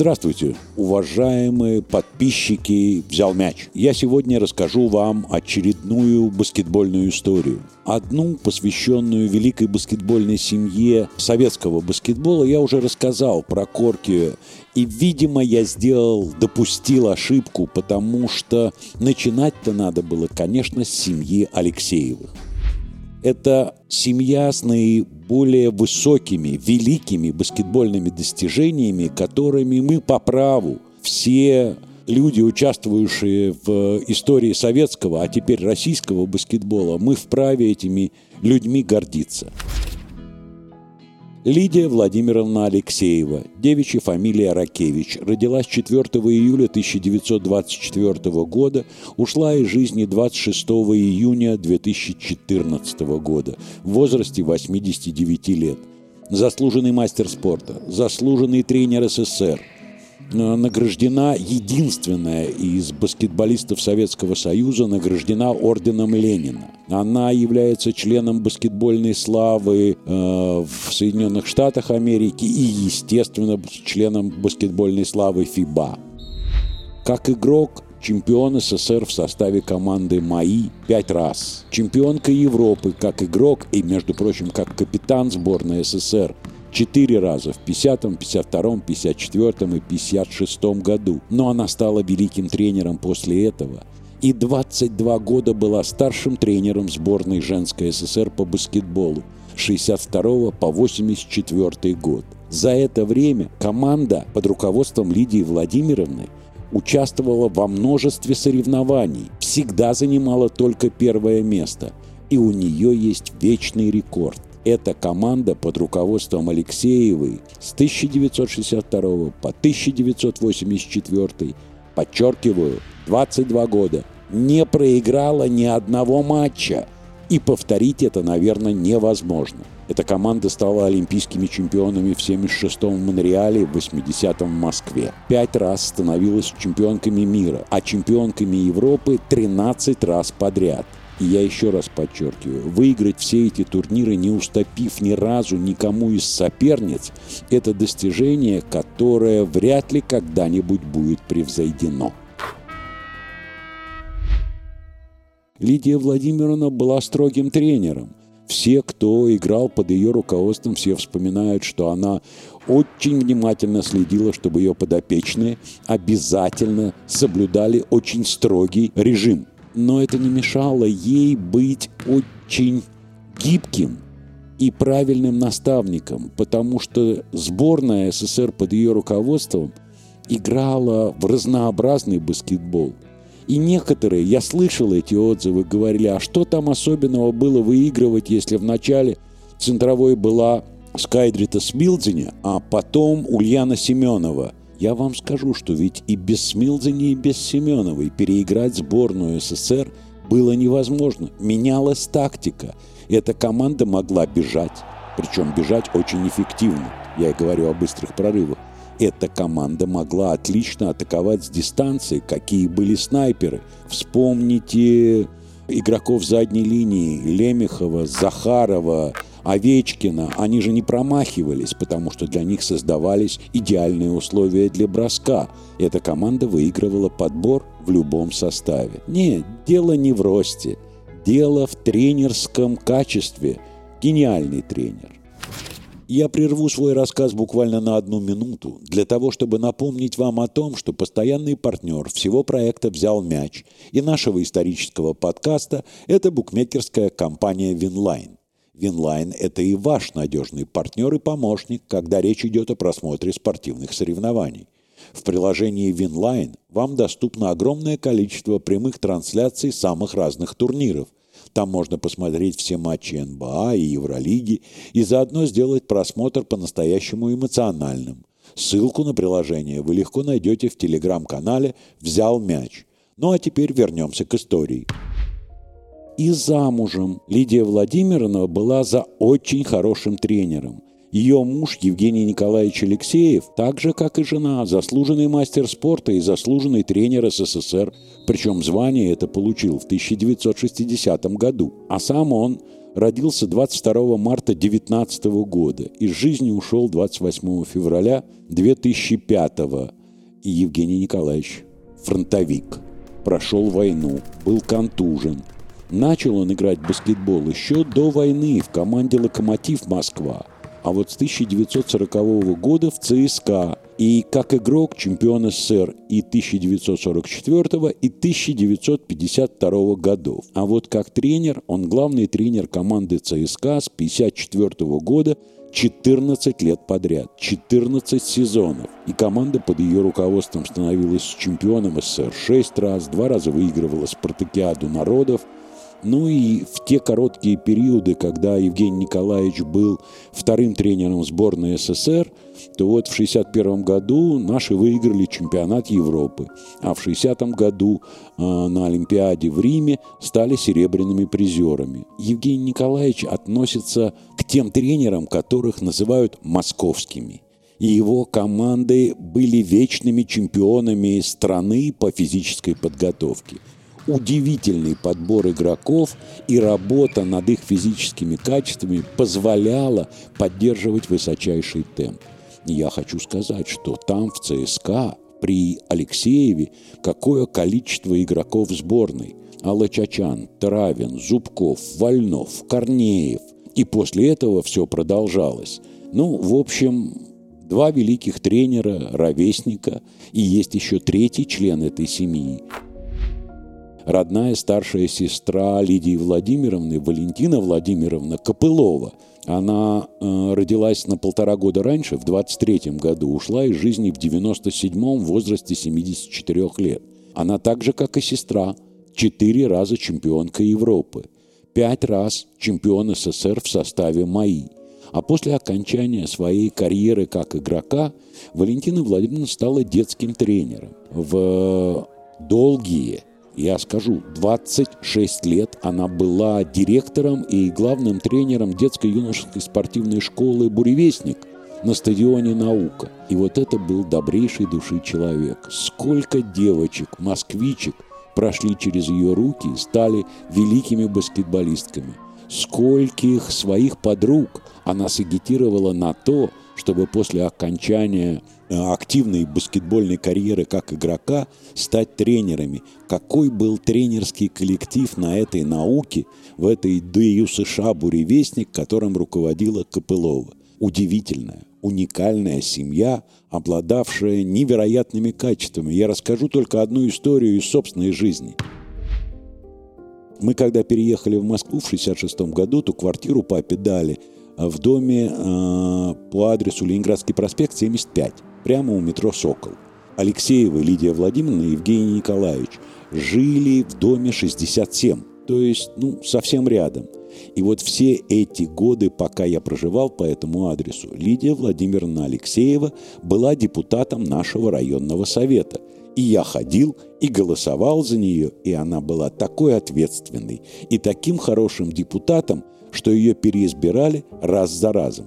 Здравствуйте, уважаемые подписчики «Взял мяч». Я сегодня расскажу вам очередную баскетбольную историю. Одну, посвященную великой баскетбольной семье советского баскетбола, я уже рассказал про Корки. И, видимо, я сделал, допустил ошибку, потому что начинать-то надо было, конечно, с семьи Алексеевых. Это семья с наиболее высокими, великими баскетбольными достижениями, которыми мы по праву все люди, участвующие в истории советского, а теперь российского баскетбола, мы вправе этими людьми гордиться. Лидия Владимировна Алексеева, девичья фамилия Ракевич, родилась 4 июля 1924 года, ушла из жизни 26 июня 2014 года в возрасте 89 лет. Заслуженный мастер спорта, заслуженный тренер СССР – награждена единственная из баскетболистов Советского Союза, награждена орденом Ленина. Она является членом баскетбольной славы э, в Соединенных Штатах Америки и, естественно, членом баскетбольной славы ФИБА. Как игрок чемпион СССР в составе команды МАИ пять раз. Чемпионка Европы как игрок и, между прочим, как капитан сборной СССР четыре раза в 50-м, 52-м, 54-м и 56-м году. Но она стала великим тренером после этого и 22 года была старшим тренером сборной женской СССР по баскетболу 62 по 84 год. За это время команда под руководством Лидии Владимировны участвовала во множестве соревнований, всегда занимала только первое место, и у нее есть вечный рекорд. Эта команда под руководством Алексеевой с 1962 по 1984, подчеркиваю, 22 года, не проиграла ни одного матча. И повторить это, наверное, невозможно. Эта команда стала олимпийскими чемпионами в 76-м в Монреале, в 80-м в Москве. Пять раз становилась чемпионками мира, а чемпионками Европы 13 раз подряд – и я еще раз подчеркиваю, выиграть все эти турниры, не уступив ни разу никому из соперниц, это достижение, которое вряд ли когда-нибудь будет превзойдено. Лидия Владимировна была строгим тренером. Все, кто играл под ее руководством, все вспоминают, что она очень внимательно следила, чтобы ее подопечные обязательно соблюдали очень строгий режим но это не мешало ей быть очень гибким и правильным наставником, потому что сборная СССР под ее руководством играла в разнообразный баскетбол. И некоторые, я слышал эти отзывы, говорили, а что там особенного было выигрывать, если вначале центровой была Скайдрита Смилдзине, а потом Ульяна Семенова – я вам скажу, что ведь и без Смилзани, и без Семеновой переиграть сборную СССР было невозможно. Менялась тактика. Эта команда могла бежать, причем бежать очень эффективно. Я и говорю о быстрых прорывах. Эта команда могла отлично атаковать с дистанции, какие были снайперы. Вспомните игроков задней линии Лемехова, Захарова, Овечкина, они же не промахивались, потому что для них создавались идеальные условия для броска. Эта команда выигрывала подбор в любом составе. Нет, дело не в росте, дело в тренерском качестве. Гениальный тренер. Я прерву свой рассказ буквально на одну минуту, для того, чтобы напомнить вам о том, что постоянный партнер всего проекта «Взял мяч» и нашего исторического подкаста – это букмекерская компания «Winline». Winline – это и ваш надежный партнер и помощник, когда речь идет о просмотре спортивных соревнований. В приложении Winline вам доступно огромное количество прямых трансляций самых разных турниров. Там можно посмотреть все матчи НБА и Евролиги и заодно сделать просмотр по-настоящему эмоциональным. Ссылку на приложение вы легко найдете в телеграм-канале «Взял мяч». Ну а теперь вернемся к истории и замужем. Лидия Владимировна была за очень хорошим тренером. Ее муж Евгений Николаевич Алексеев, так же, как и жена, заслуженный мастер спорта и заслуженный тренер СССР, причем звание это получил в 1960 году. А сам он родился 22 марта 19 года. Из жизни ушел 28 февраля 2005 И Евгений Николаевич фронтовик. Прошел войну, был контужен. Начал он играть в баскетбол еще до войны в команде «Локомотив Москва», а вот с 1940 года в ЦСКА и как игрок чемпион СССР и 1944 и 1952 годов. А вот как тренер, он главный тренер команды ЦСКА с 1954 года 14 лет подряд, 14 сезонов. И команда под ее руководством становилась чемпионом СССР 6 раз, два раза выигрывала спартакиаду народов – ну и в те короткие периоды, когда Евгений Николаевич был вторым тренером сборной СССР, то вот в 1961 году наши выиграли чемпионат Европы, а в 1960 году э, на Олимпиаде в Риме стали серебряными призерами. Евгений Николаевич относится к тем тренерам, которых называют московскими – и его команды были вечными чемпионами страны по физической подготовке удивительный подбор игроков и работа над их физическими качествами позволяла поддерживать высочайший темп. Я хочу сказать, что там в ЦСКА при Алексееве какое количество игроков сборной. Алла Чачан, Травин, Зубков, Вольнов, Корнеев. И после этого все продолжалось. Ну, в общем, два великих тренера, ровесника, и есть еще третий член этой семьи родная старшая сестра Лидии Владимировны, Валентина Владимировна Копылова. Она э, родилась на полтора года раньше, в 23 году, ушла из жизни в 97-м в возрасте 74 лет. Она так же, как и сестра, четыре раза чемпионка Европы, пять раз чемпион СССР в составе МАИ. А после окончания своей карьеры как игрока Валентина Владимировна стала детским тренером. В долгие я скажу, 26 лет она была директором и главным тренером детско-юношеской спортивной школы «Буревестник» на стадионе «Наука». И вот это был добрейший души человек. Сколько девочек, москвичек прошли через ее руки и стали великими баскетболистками. Скольких своих подруг она сагитировала на то, чтобы после окончания активной баскетбольной карьеры как игрока стать тренерами. Какой был тренерский коллектив на этой науке, в этой ДЮ США «Буревестник», которым руководила Копылова. Удивительная, уникальная семья, обладавшая невероятными качествами. Я расскажу только одну историю из собственной жизни. Мы когда переехали в Москву в 1966 году, ту квартиру папе дали – в доме э, по адресу Ленинградский проспект, 75, прямо у метро «Сокол». Алексеева Лидия Владимировна и Евгений Николаевич жили в доме 67, то есть, ну, совсем рядом. И вот все эти годы, пока я проживал по этому адресу, Лидия Владимировна Алексеева была депутатом нашего районного совета. И я ходил и голосовал за нее, и она была такой ответственной и таким хорошим депутатом, что ее переизбирали раз за разом.